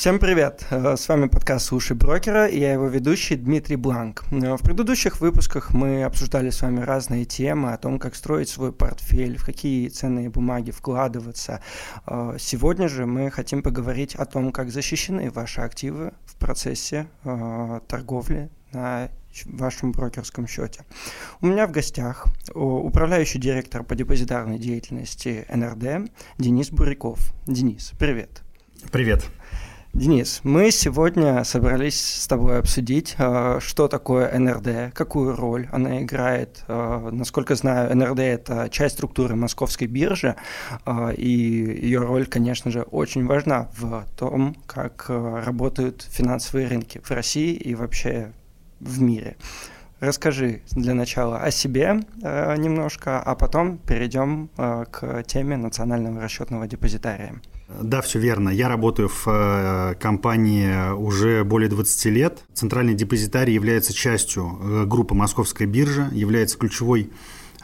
Всем привет! Э, с вами подкаст «Слушай брокера» и я его ведущий Дмитрий Бланк. Э, в предыдущих выпусках мы обсуждали с вами разные темы о том, как строить свой портфель, в какие ценные бумаги вкладываться. Э, сегодня же мы хотим поговорить о том, как защищены ваши активы в процессе торговли на вашем брокерском счете. У меня в гостях управляющий директор по депозитарной деятельности НРД Денис Буряков. Денис, привет. Привет. Денис, мы сегодня собрались с тобой обсудить, э, что такое НРД, какую роль она играет. Э, насколько знаю, НРД – это часть структуры московской биржи, э, и ее роль, конечно же, очень важна в том, как работают финансовые рынки в России и вообще в мире. Расскажи для начала о себе немножко, а потом перейдем к теме национального расчетного депозитария. Да, все верно. Я работаю в э, компании уже более 20 лет. Центральный депозитарий является частью э, группы Московская биржа, является ключевой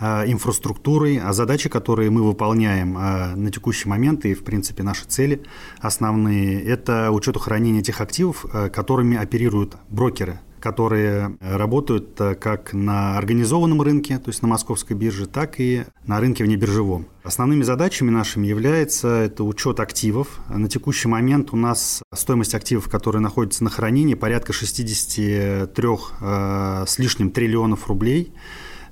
э, инфраструктурой, а задачи, которые мы выполняем на текущий момент и, в принципе, наши цели основные, это учет хранения тех активов, которыми оперируют брокеры которые работают э, как на организованном рынке, то есть на московской бирже, так и на рынке внебиржевом. Основными задачами нашими является это учет активов. На текущий момент у нас стоимость активов, которые находятся на хранении, порядка 63 э, с лишним триллионов рублей.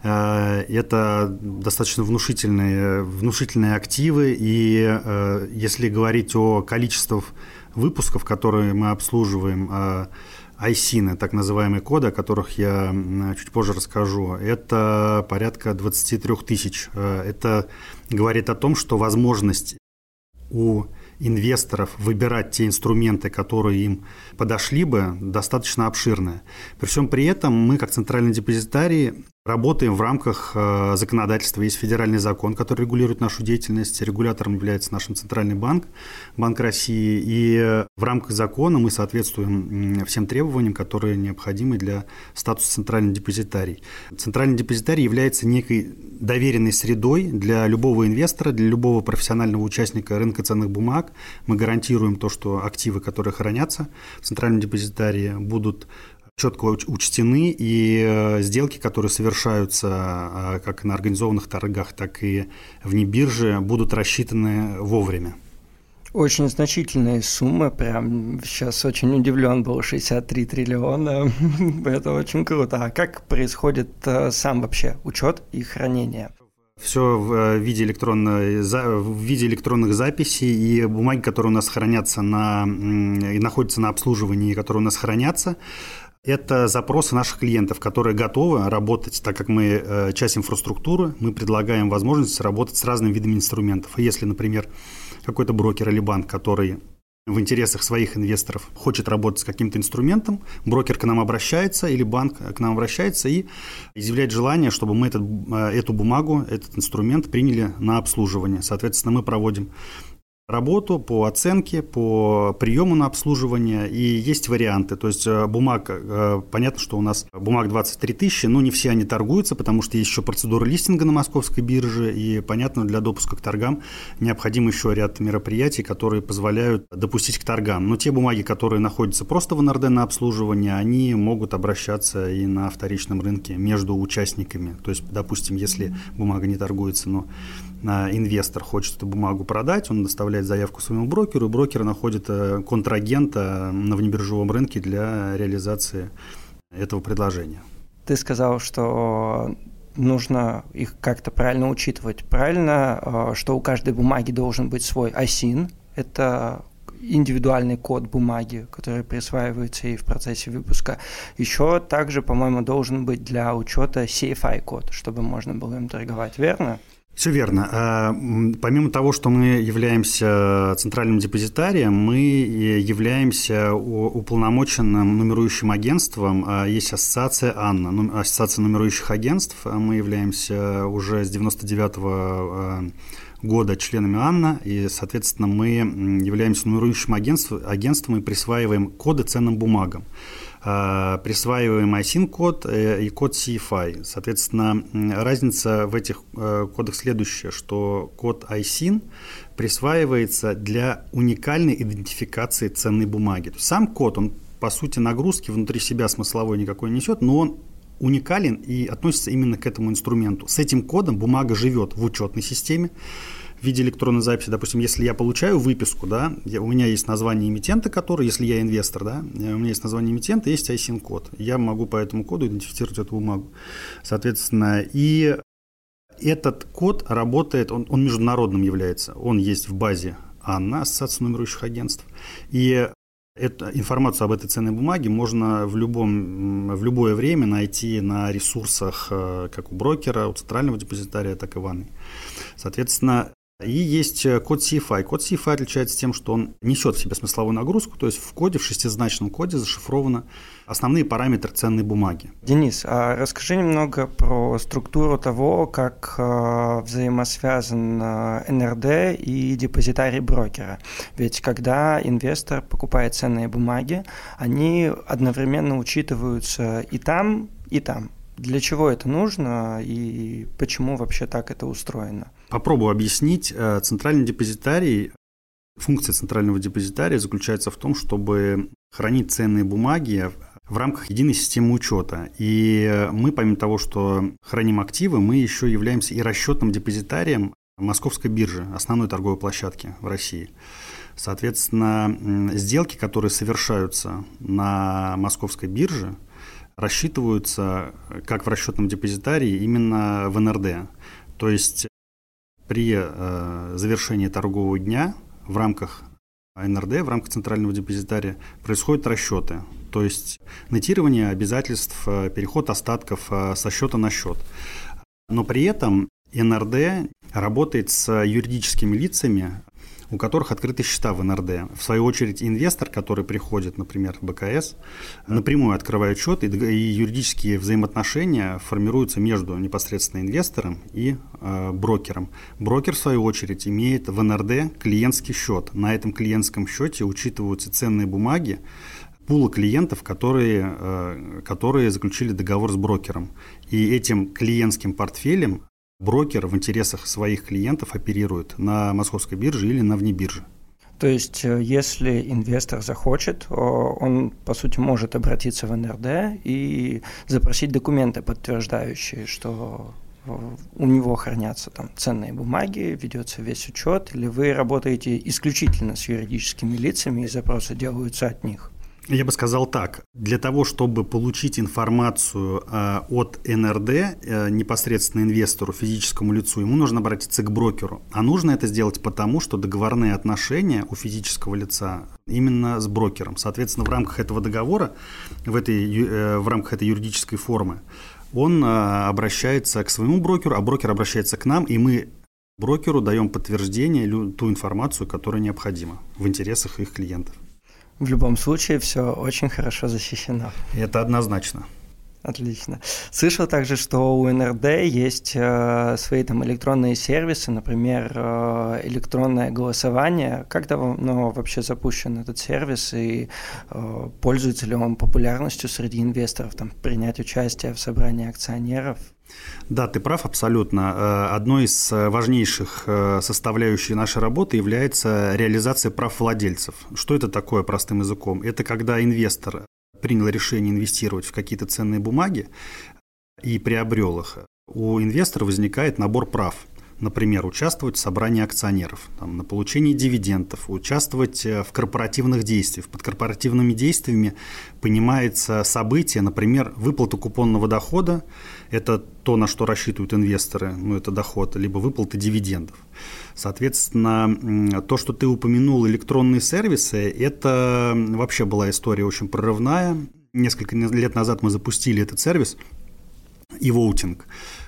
Э, это достаточно внушительные, внушительные активы, и если говорить о количестве выпусков, которые мы обслуживаем, айсины, так называемые коды, о которых я чуть позже расскажу, это порядка 23 тысяч. Э, это говорит о том, что возможность у инвесторов выбирать те инструменты, которые им подошли бы, достаточно обширная. При всем при этом мы, как центральный депозитарий, Работаем в рамках э, законодательства. Есть федеральный закон, который регулирует нашу деятельность. Регулятором является наш Центральный банк, Банк России. И в рамках закона мы соответствуем всем требованиям, которые необходимы для статуса центральный депозитарий. Центральный депозитарий является некой доверенной средой для любого инвестора, для любого профессионального участника рынка ценных бумаг. Мы гарантируем то, что активы, которые хранятся в центральном депозитарии, будут четко учтены, и э, сделки, которые совершаются а, как на организованных торгах, так и вне биржи, будут рассчитаны вовремя. Очень значительные суммы, прям сейчас очень удивлен был, 63 триллиона, это очень круто. А как происходит э, сам вообще учет и хранение? Все в э, виде, электронной, в виде электронных записей и бумаги, которые у нас хранятся на, и находятся на обслуживании, которые у нас хранятся, это запросы наших клиентов, которые готовы работать, так как мы э, часть инфраструктуры, мы предлагаем возможность работать с разными видами инструментов. И если, например, какой-то брокер или банк, который в интересах своих инвесторов хочет работать с каким-то инструментом, брокер к нам обращается или банк к нам обращается и изъявляет желание, чтобы мы этот, э, эту бумагу, этот инструмент приняли на обслуживание. Соответственно, мы проводим работу по оценке, по приему на обслуживание, и есть варианты. То есть э, бумаг, э, понятно, что у нас бумаг 23 тысячи, но не все они торгуются, потому что есть еще процедура листинга на московской бирже, и, понятно, для допуска к торгам необходим еще ряд мероприятий, которые позволяют допустить к торгам. Но те бумаги, которые находятся просто в НРД на обслуживание, они могут обращаться и на вторичном рынке между участниками. То есть, допустим, если бумага не торгуется, но инвестор хочет эту бумагу продать, он доставляет заявку своему брокеру, и брокер находит э, контрагента на внебиржевом рынке для реализации этого предложения. Ты сказал, что нужно их как-то правильно учитывать. Правильно, э, что у каждой бумаги должен быть свой ISIN, это индивидуальный код бумаги, который присваивается и в процессе выпуска. Еще также, по-моему, должен быть для учета CFI-код, чтобы можно было им торговать, верно? Все верно. А, помимо того, что мы являемся центральным депозитарием, мы являемся уполномоченным нумерующим агентством. А, есть ассоциация АННА, ну, ассоциация нумерующих агентств. А мы являемся уже с 99 -го года членами Анна, и, соответственно, мы являемся нумерующим агентством, агентством и присваиваем коды ценным бумагам. Э, присваиваемый ISIN-код и код CFI. Соответственно, разница в этих кодах следующая, что код ISIN присваивается для уникальной идентификации ценной бумаги. сам код, он по сути нагрузки внутри себя смысловой никакой не несет, но он уникален и относится именно к этому инструменту. С этим кодом бумага живет в учетной системе в виде электронной записи. Допустим, если я получаю выписку, да, я, у меня есть название эмитента, который, если я инвестор, да, у меня есть название эмитента, есть ISIN-код. Я могу по этому коду идентифицировать эту бумагу. Соответственно, и этот код работает, он, он международным является. Он есть в базе Анна, Ассоциация нумерующих агентств. И Эту информацию об этой ценной бумаге можно в, любом, в любое время найти на ресурсах э, как у брокера, у центрального депозитария, так и в Анны. Соответственно, и есть э, код CFI. Код CFI отличается тем, что он несет в себе смысловую нагрузку, то есть в коде, в шестизначном коде зашифрованы основные параметры ценной бумаги. Денис, а расскажи немного про структуру того, как э, взаимосвязан э, НРД и депозитарий брокера. Ведь когда инвестор покупает ценные бумаги, они одновременно учитываются и там, и там. Для чего это нужно и почему вообще так это устроено? Попробую объяснить. Э, центральный депозитарий, функция центрального депозитария заключается в том, чтобы хранить ценные бумаги в рамках единой системы учета. И мы, помимо того, что храним активы, мы еще являемся и расчетным депозитарием Московской биржи, основной торговой площадки в России. Соответственно, сделки, которые совершаются на Московской бирже, рассчитываются, как в расчетном депозитарии, именно в НРД. То есть при э, завершении торгового дня в рамках НРД, в рамках центрального депозитария происходят расчеты, то есть нотирование обязательств, э, переход остатков э, со счета на счет. Но при этом НРД работает с юридическими лицами, у которых открыты счета в НРД. В свою очередь, инвестор, который приходит, например, в БКС, напрямую открывает счет, и, юридические взаимоотношения формируются между непосредственно инвестором и э, брокером. Брокер, в свою очередь, имеет в НРД клиентский счет. На этом клиентском счете учитываются ценные бумаги, пула клиентов, которые, э, которые заключили договор с брокером. И этим клиентским портфелем брокер в интересах своих клиентов оперирует на московской бирже или на внебирже. То есть, э, если инвестор захочет, он, по сути, может обратиться в НРД и запросить документы, подтверждающие, что у него хранятся там ценные бумаги, ведется весь учет, или вы работаете исключительно с юридическими лицами и запросы делаются от них? Я бы сказал так. Для того, чтобы получить информацию э, от НРД э, непосредственно инвестору, физическому лицу, ему нужно обратиться к брокеру. А нужно это сделать потому, что договорные отношения у физического лица именно с брокером. Соответственно, в рамках этого договора, в, этой, э, в рамках этой юридической формы, он обращается к своему брокеру, а брокер обращается к нам, и мы брокеру даем подтверждение, ту информацию, которая необходима в интересах их клиентов. В любом случае, все очень хорошо защищено. Это однозначно. Отлично. Слышал также, что у НРД есть э, свои там электронные сервисы, например, э, электронное голосование. Как давно вообще запущен этот сервис и э, пользуется ли он популярностью среди инвесторов, там, принять участие в собрании акционеров? Да, ты прав абсолютно. Э, одной из э, важнейших э, составляющих нашей работы является реализация прав владельцев. Что это такое простым языком? Это когда инвестор принял решение инвестировать в какие-то ценные бумаги и приобрел их. У инвестора возникает набор прав – например, участвовать в собрании акционеров, там, на получении дивидендов, участвовать в корпоративных действиях. Под корпоративными действиями понимается событие, например, выплата купонного дохода, это то, на что рассчитывают инвесторы, ну, это доход, либо выплата дивидендов. Соответственно, то, что ты упомянул, электронные сервисы, это вообще была история очень прорывная. Несколько лет назад мы запустили этот сервис, и voting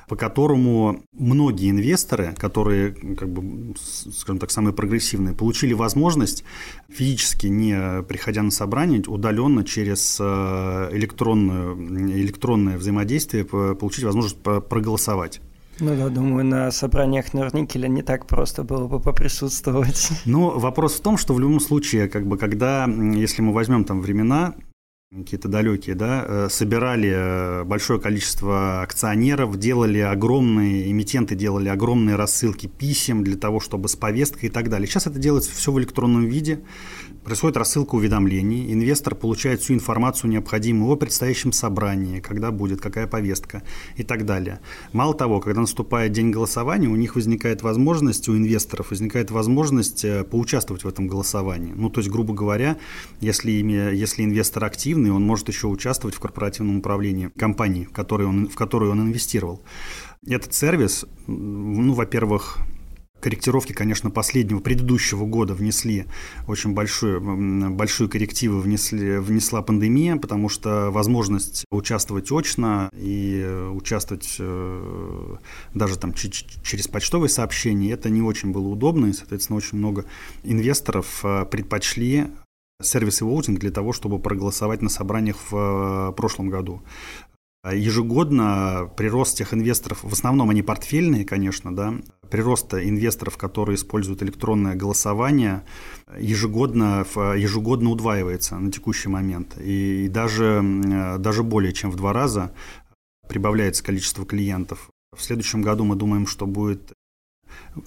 по которому многие инвесторы, которые, как бы, скажем так, самые прогрессивные, получили возможность физически, не приходя на собрание, удаленно через э, электронную, электронное взаимодействие получить возможность проголосовать. Ну да, думаю, на собраниях Норникеля не так просто было бы поприсутствовать. Ну, вопрос в том, что в любом случае, как бы, когда, если мы возьмем там времена какие-то далекие, да, э, собирали э, большое количество акционеров, делали огромные, эмитенты делали огромные рассылки писем для того, чтобы с повесткой и так далее. Сейчас это делается все в электронном виде. Происходит рассылка уведомлений, инвестор получает всю информацию необходимую о предстоящем собрании, когда будет, какая повестка и так далее. Мало того, когда наступает день голосования, у них возникает возможность, у инвесторов возникает возможность э, поучаствовать в этом голосовании. Ну, то есть, грубо говоря, если, если инвестор активный, он может еще участвовать в корпоративном управлении компании, в которой он, в которую он инвестировал. Этот сервис, ну, во-первых, корректировки, конечно, последнего, предыдущего года внесли очень большую, большую коррективы внесли, внесла пандемия, потому что возможность участвовать очно и участвовать э, даже там через почтовые сообщения, это не очень было удобно, и, соответственно, очень много инвесторов э, предпочли сервисы воутинг для того, чтобы проголосовать на собраниях в э, прошлом году. Ежегодно прирост тех инвесторов, в основном они портфельные, конечно, да, прироста инвесторов, которые используют электронное голосование, ежегодно, ежегодно удваивается на текущий момент. И даже, даже более чем в два раза прибавляется количество клиентов. В следующем году мы думаем, что будет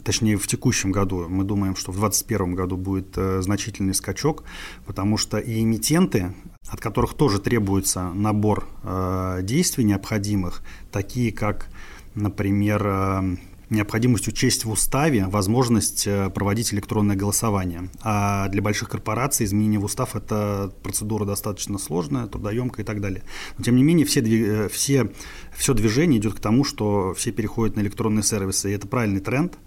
точнее в текущем году, мы думаем, что в 2021 году будет э, значительный скачок, потому что и эмитенты, от которых тоже требуется набор э, действий необходимых, такие как, например, э, необходимость учесть в уставе возможность проводить электронное голосование. А для больших корпораций изменение в устав – это процедура достаточно сложная, трудоемкая и так далее. Но, тем не менее, все, все, все движение идет к тому, что все переходят на электронные сервисы, и это правильный тренд.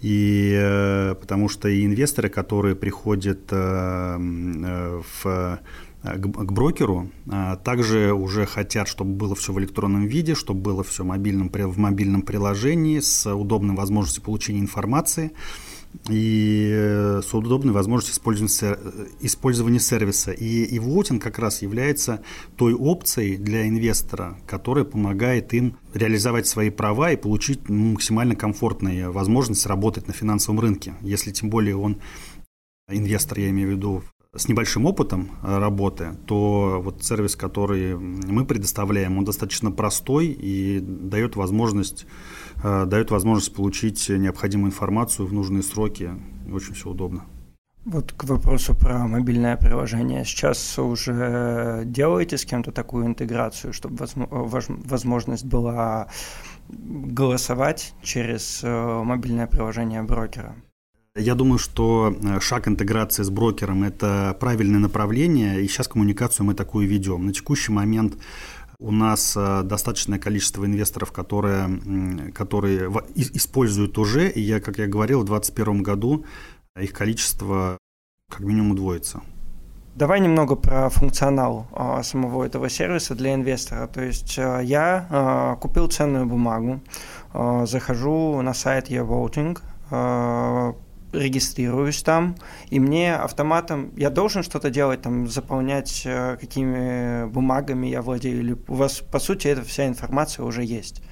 И э, потому что и инвесторы, которые приходят в Э, к, к брокеру. А также уже хотят, чтобы было все в электронном виде, чтобы было все в мобильном, в мобильном приложении с удобной возможностью получения информации и э, с удобной возможностью использования, использования сервиса. И, воутинг как раз является той опцией для инвестора, которая помогает им реализовать свои права и получить ну, максимально комфортные возможности работать на финансовом рынке. Если тем более он инвестор, я имею в виду, с небольшим опытом э, работы, то вот сервис, который мы предоставляем, он достаточно простой и дает возможность, э, дает возможность получить необходимую информацию в нужные сроки. Очень все удобно. Вот к вопросу про мобильное приложение. Сейчас уже делаете с кем-то такую интеграцию, чтобы возможность была голосовать через э, мобильное приложение брокера? Я думаю, что э, шаг интеграции с брокером – это правильное направление, и сейчас коммуникацию мы такую ведем. На текущий момент у нас э, достаточное количество инвесторов, которые, которые используют уже, и я, как я говорил, в 2021 году их количество как минимум удвоится. Давай немного про функционал а, самого этого сервиса для инвестора. То есть я купил ценную бумагу, захожу на сайт eVoting, регистрируюсь там, и мне автоматом, я должен что-то делать, там, заполнять, э, какими бумагами я владею, или у вас, по сути, эта вся информация уже есть,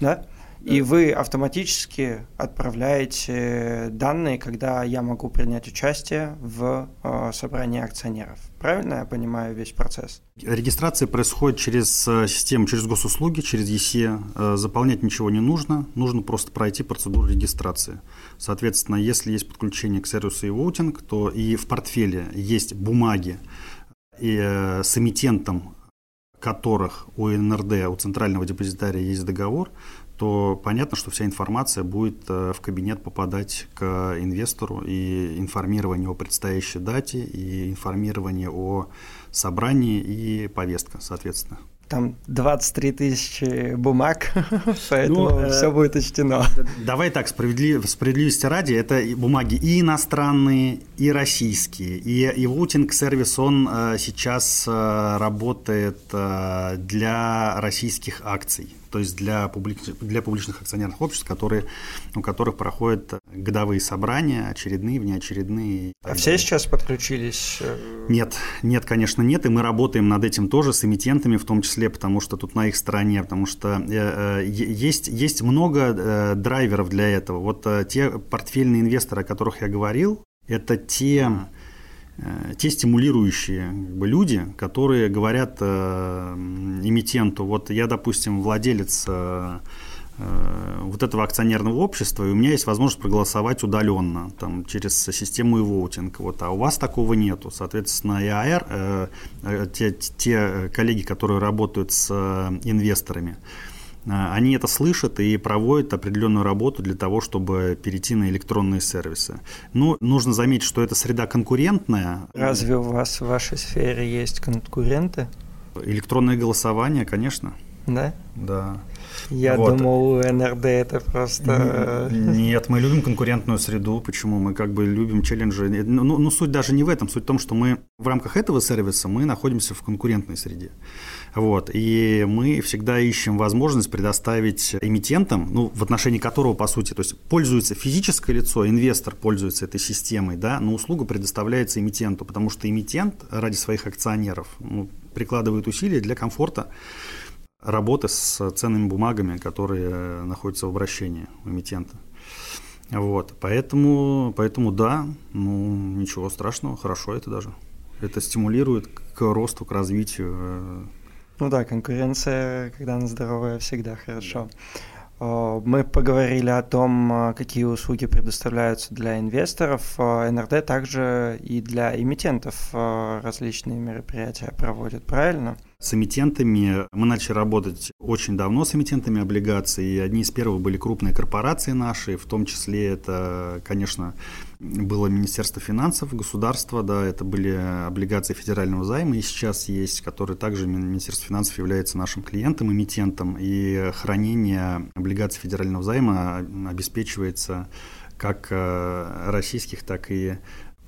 да? И вы автоматически отправляете данные, когда я могу принять участие в э, собрании акционеров. Правильно я понимаю весь процесс? Регистрация происходит через э, систему, через госуслуги, через ЕСЕ. Э, заполнять ничего не нужно, нужно просто пройти процедуру регистрации. Соответственно, если есть подключение к сервису e-voting, то и в портфеле есть бумаги и, э, с эмитентом которых у НРД, у Центрального депозитария есть договор, то понятно, что вся информация будет э, в кабинет попадать к инвестору, и информирование о предстоящей дате, и информирование о собрании, и повестка, соответственно. Там 23 тысячи бумаг, поэтому ну, все э, будет учтено. Давай так, справедлив, справедливости ради, это бумаги и иностранные, и российские. И, и Voting сервис, он э, сейчас работает для российских акций то есть для, публич... для публичных акционерных обществ, которые, у которых проходят годовые собрания, очередные, внеочередные. А все сейчас подключились? Э, нет, нет, конечно, нет, и мы работаем над этим тоже с эмитентами в том числе, потому что тут на их стороне, потому что э, э есть, есть много драйверов для этого. Вот те портфельные инвесторы, о которых я говорил, это те те стимулирующие как бы, люди, которые говорят э, эмитенту, вот я, допустим, владелец э, Э, вот этого акционерного общества, и у меня есть возможность проголосовать удаленно, там, через систему e-voting, вот, а у вас такого нету. Соответственно, ИАР, э, э, те, те коллеги, которые работают с инвесторами, они это слышат и проводят определенную работу для того, чтобы перейти на электронные сервисы. Ну, нужно заметить, что это среда конкурентная. Разве у вас в вашей сфере есть конкуренты? Электронное голосование, конечно. Да? Да. Я вот. думал, НРД это просто... Нет, мы любим конкурентную среду. Почему? Мы как бы любим челленджи. Ну, ну, ну, суть даже не в этом. Суть в том, что мы в рамках этого сервиса мы находимся в конкурентной среде. Вот. И мы всегда ищем возможность предоставить эмитентам, ну, в отношении которого, по сути, то есть пользуется физическое лицо, инвестор пользуется этой системой, да, но услуга предоставляется эмитенту, потому что эмитент ради своих акционеров ну, прикладывает усилия для комфорта работы с ценными бумагами, которые находятся в обращении у эмитента. Вот, поэтому, поэтому да, ну ничего страшного, хорошо это даже. Это стимулирует к росту, к развитию. Ну да, конкуренция, когда она здоровая, всегда хорошо. Мы поговорили о том, какие услуги предоставляются для инвесторов. НРД также и для эмитентов различные мероприятия проводит, правильно? С эмитентами мы начали работать очень давно с эмитентами облигаций. И одни из первых были крупные корпорации наши, в том числе это, конечно, было Министерство финансов, государство, да, это были облигации федерального займа, и сейчас есть, которые также Министерство финансов является нашим клиентом, эмитентом, и хранение облигаций федерального займа обеспечивается как э, российских, так и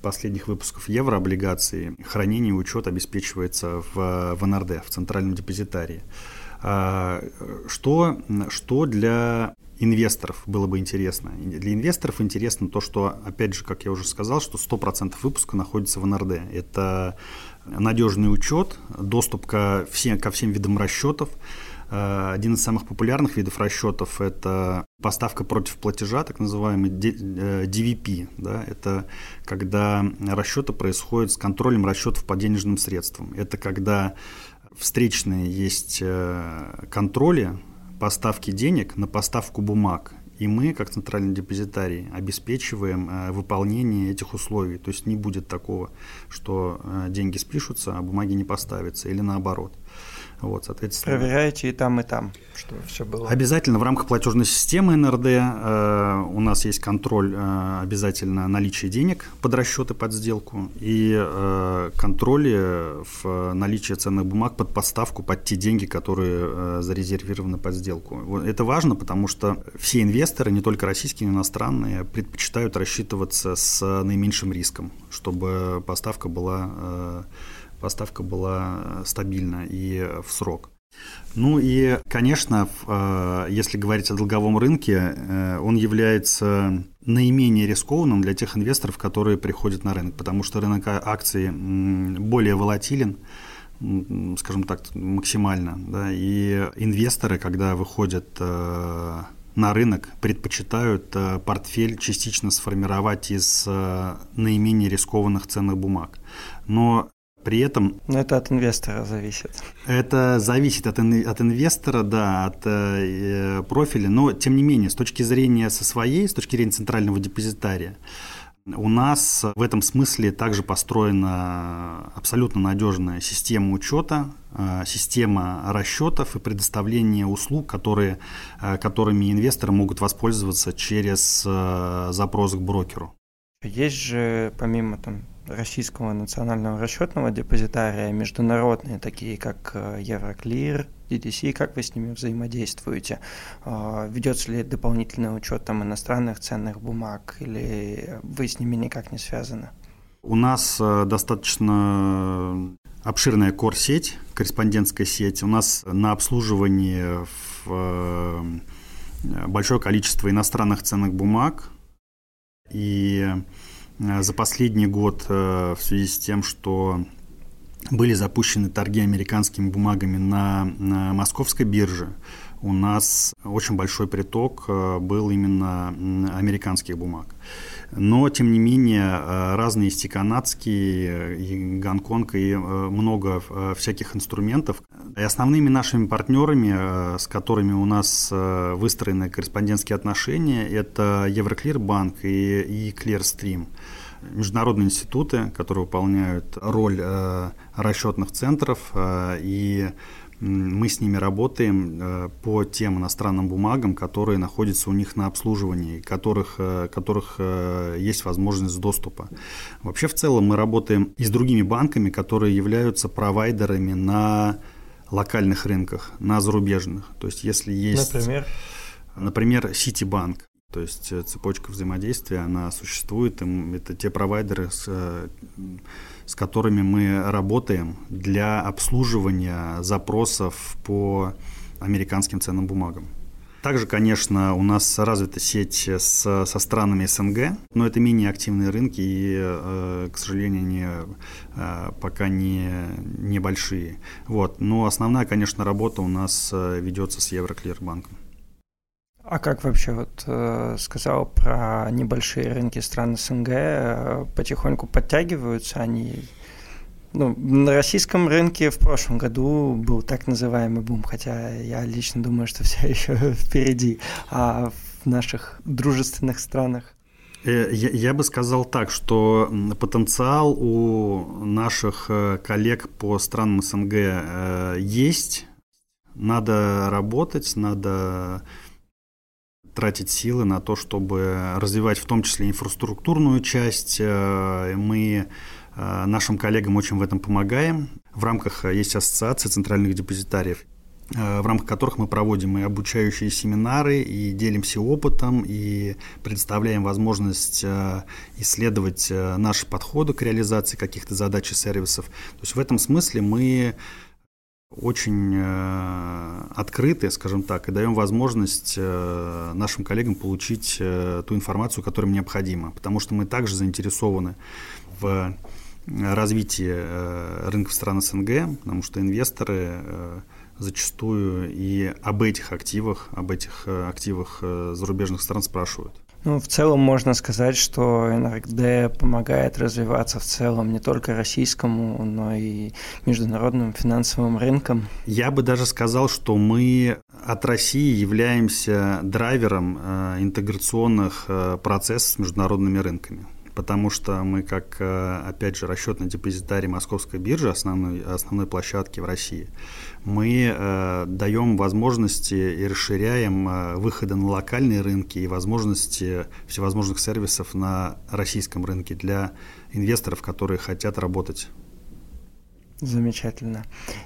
последних выпусков еврооблигаций хранение и учет обеспечивается в, в НРД, в Центральном депозитарии. А, что, что для инвесторов было бы интересно? Для инвесторов интересно то, что, опять же, как я уже сказал, что 100% выпуска находится в НРД. Это надежный учет, доступ ко всем, ко всем видам расчетов, Э, один из самых популярных видов расчетов – это поставка против платежа, так называемый DVP. Э, да? Это когда расчеты происходят с контролем расчетов по денежным средствам. Это когда встречные есть э, контроли поставки денег на поставку бумаг. И мы, как центральный депозитарий, обеспечиваем выполнение этих условий. То есть не будет такого, что деньги спишутся, а бумаги не поставятся, или наоборот. Вот, соответственно. Проверяете и там, и там, что все было. Обязательно в рамках платежной системы НРД э, у нас есть контроль э, обязательно наличия денег под расчеты под сделку и э, контроль в наличии ценных бумаг под поставку под те деньги, которые э, зарезервированы под сделку. Это важно, потому что все инвесторы, не только российские, но и иностранные, предпочитают рассчитываться с наименьшим риском, чтобы поставка была э, поставка была э, стабильна и в срок. Ну и, конечно, э, если говорить о долговом рынке, э, он является наименее рискованным для тех инвесторов, которые приходят на рынок, потому что рынок акций более волатилен, скажем так, максимально. Да, и инвесторы, когда выходят на рынок, предпочитают портфель частично сформировать из наименее рискованных ценных бумаг. Но при этом... Но это от инвестора зависит. Это зависит от, от инвестора, да, от э, профиля, но тем не менее, с точки зрения со своей, с точки зрения центрального депозитария, у нас в этом смысле также построена абсолютно надежная система учета, э, система расчетов и предоставления услуг, которые, э, которыми инвесторы могут воспользоваться через э, запрос к брокеру. Есть же помимо там российского национального расчетного депозитария, международные, такие как э, Евроклир, DDC, как вы с ними взаимодействуете? А, ведется ли дополнительный учет там иностранных ценных бумаг или вы с ними никак не связаны? У нас э, достаточно обширная кор-сеть, корреспондентская сеть. У нас на обслуживании в э, большое количество иностранных ценных бумаг. И за последний год э, в связи с тем, что были запущены торги американскими бумагами на, московской бирже, у нас очень большой приток э, был именно американских бумаг. Но, тем не менее, э, разные есть и канадские, и Гонконг, и э, много всяких инструментов. И основными нашими партнерами, с которыми у нас выстроены корреспондентские отношения, это Евроклирбанк и, и Clearstream международные институты, которые выполняют роль э, расчетных центров, э, и мы с ними работаем э, по тем иностранным бумагам, которые находятся у них на обслуживании, которых, которых есть возможность доступа. Вообще в целом мы работаем и с другими банками, которые являются провайдерами на локальных рынках, на зарубежных. То есть если есть... Например? Например, Ситибанк. То есть цепочка взаимодействия, она существует. Это те провайдеры, с, с которыми мы работаем для обслуживания запросов по американским ценным бумагам. Также, конечно, у нас развита сеть с, со странами СНГ, но это менее активные рынки и, э, к сожалению, не, э, пока не небольшие. Вот. Но основная, конечно, работа у нас э, ведется с Евроклирбанком. А как вообще вот э, сказал про небольшие рынки стран СНГ, э, потихоньку подтягиваются они? Ну, на российском рынке в прошлом году был так называемый бум, хотя я лично думаю, что все еще впереди. А в наших дружественных странах? Э, я, я бы сказал так, что потенциал у наших э, коллег по странам СНГ э, есть. Надо работать, надо тратить силы на то, чтобы развивать в том числе инфраструктурную часть. Э, мы э, нашим коллегам очень в этом помогаем. В рамках э, есть ассоциация центральных депозитариев, в рамках которых мы проводим и обучающие семинары, и делимся опытом, и предоставляем возможность исследовать наши подходы к реализации каких-то задач и сервисов. То есть в этом смысле мы очень э, открыты, скажем так, и даем возможность э, нашим коллегам получить э, ту информацию, которая им необходима, потому что мы также заинтересованы в развитии рынков стран СНГ, потому что инвесторы зачастую и об этих активах, об этих активах зарубежных стран спрашивают. Ну, в целом можно сказать, что НРГД помогает развиваться в целом не только российскому, но и международным финансовым рынкам. Я бы даже сказал, что мы от России являемся драйвером э, интеграционных э, процессов с международными рынками потому что мы, как, э, опять же, расчетный депозитарий Московской биржи, основной, основной площадки в России, мы э, даем возможности и расширяем э, выходы на локальные рынки и возможности всевозможных сервисов на российском рынке для инвесторов, которые хотят работать Замечательно.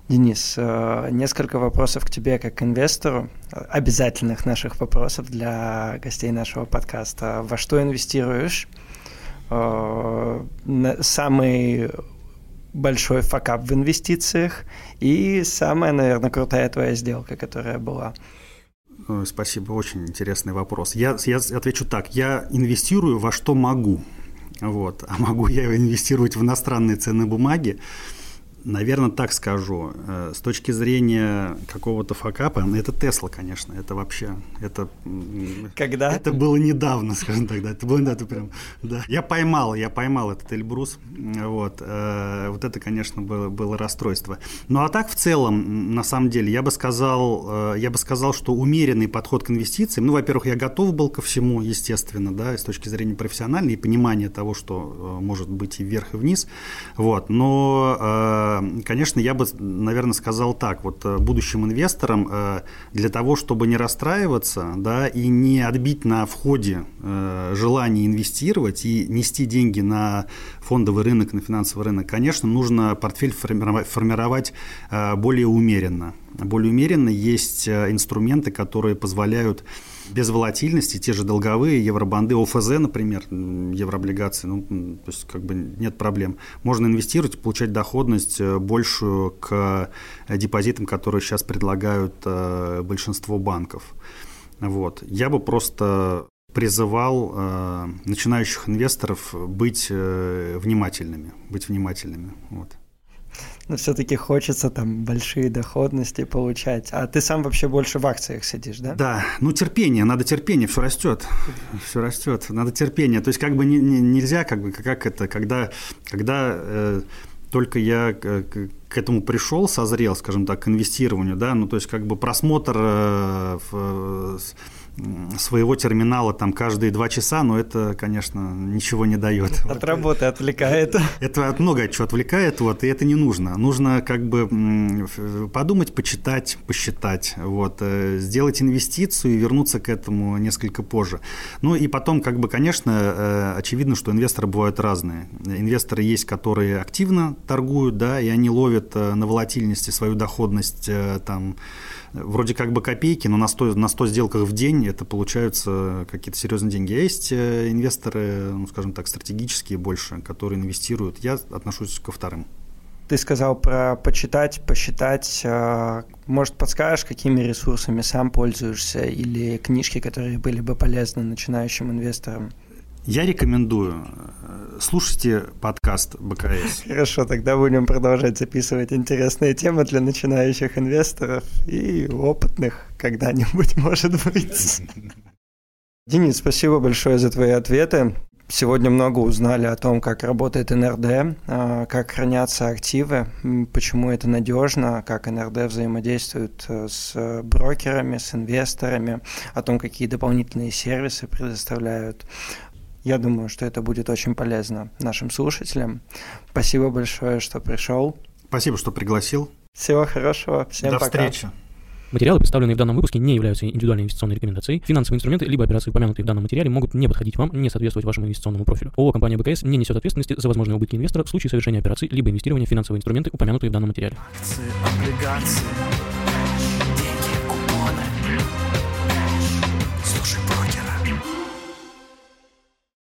Денис, э, несколько вопросов к тебе как к инвестору, обязательных наших вопросов для гостей нашего подкаста. Во что инвестируешь? Э, самый большой факап в инвестициях и самая, наверное, крутая твоя сделка, которая была. Спасибо, очень интересный вопрос. Я, я отвечу так. Я инвестирую во что могу. Вот. А могу я инвестировать в иностранные ценные бумаги. Наверное, так скажу. Э, с точки зрения какого-то факапа, ну, это Тесла, конечно, это вообще, это... Когда? Это было недавно, скажем так, да, это было, да, это прям, да. Я поймал, я поймал этот Эльбрус, вот, э, вот это, конечно, было, было расстройство. Ну, а так, в целом, на самом деле, я бы сказал, э, я бы сказал, что умеренный подход к инвестициям, ну, во-первых, я готов был ко всему, естественно, да, с точки зрения профессиональной и понимания того, что может быть и вверх, и вниз, вот, но конечно, я бы, наверное, сказал так, вот э, будущим инвесторам э, для того, чтобы не расстраиваться, да, и не отбить на входе желание инвестировать и нести деньги на фондовый рынок, на финансовый рынок, конечно, нужно портфель формировать более умеренно. Более умеренно есть инструменты, которые позволяют без волатильности, те же долговые, евробанды, ОФЗ, например, еврооблигации, ну, то есть как бы нет проблем. Можно инвестировать, получать доходность э, большую к э, депозитам, которые сейчас предлагают э, большинство банков. Вот. Я бы просто призывал э, начинающих инвесторов быть э, внимательными, быть внимательными. Вот. Но все-таки хочется там большие доходности получать. А ты сам вообще больше в акциях сидишь, да? Да, ну терпение, надо терпение, все растет, все растет, надо терпение. То есть как бы не, не, нельзя, как бы как это, когда, когда э, только я к, к этому пришел, созрел, скажем так, к инвестированию, да, ну то есть как бы просмотр э, в, своего терминала там каждые два часа, но это, конечно, ничего не дает. От работы отвлекает. Это от много чего отвлекает, вот, и это не нужно. Нужно как бы подумать, почитать, посчитать, вот, э, сделать инвестицию и вернуться к этому несколько позже. Ну и потом, как бы, конечно, э, очевидно, что инвесторы бывают разные. Инвесторы есть, которые активно торгуют, да, и они ловят э, на волатильности свою доходность там вроде как бы копейки, но на 100, на 100 сделках в день это получаются какие-то серьезные деньги. Есть э, инвесторы, ну, скажем так, стратегические больше, которые инвестируют. Я отношусь ко вторым. Ты сказал про почитать, посчитать. А, может, подскажешь, какими ресурсами сам пользуешься или книжки, которые были бы полезны начинающим инвесторам? Я рекомендую. Э, слушайте подкаст БКС. Хорошо, тогда будем продолжать записывать интересные темы для начинающих инвесторов и опытных когда-нибудь, может быть. Денис, спасибо большое за твои ответы. Сегодня много узнали о том, как работает НРД, а, как хранятся активы, почему это надежно, как НРД взаимодействует э, с брокерами, с инвесторами, о том, какие дополнительные сервисы предоставляют. Я думаю, что это будет очень полезно нашим слушателям. Спасибо большое, что пришел. Спасибо, что пригласил. Всего хорошего. Всем До пока. встречи. Материалы, представленные в данном выпуске, не являются индивидуальной инвестиционной рекомендацией. Финансовые инструменты либо операции, упомянутые в данном материале, могут не подходить вам, не соответствовать вашему инвестиционному профилю. ООО «Компания БКС» не несет ответственности за возможные убытки инвестора в случае совершения операций либо инвестирования в финансовые инструменты, упомянутые в данном материале. Акции, облигации, деньги, купоны. Слушай,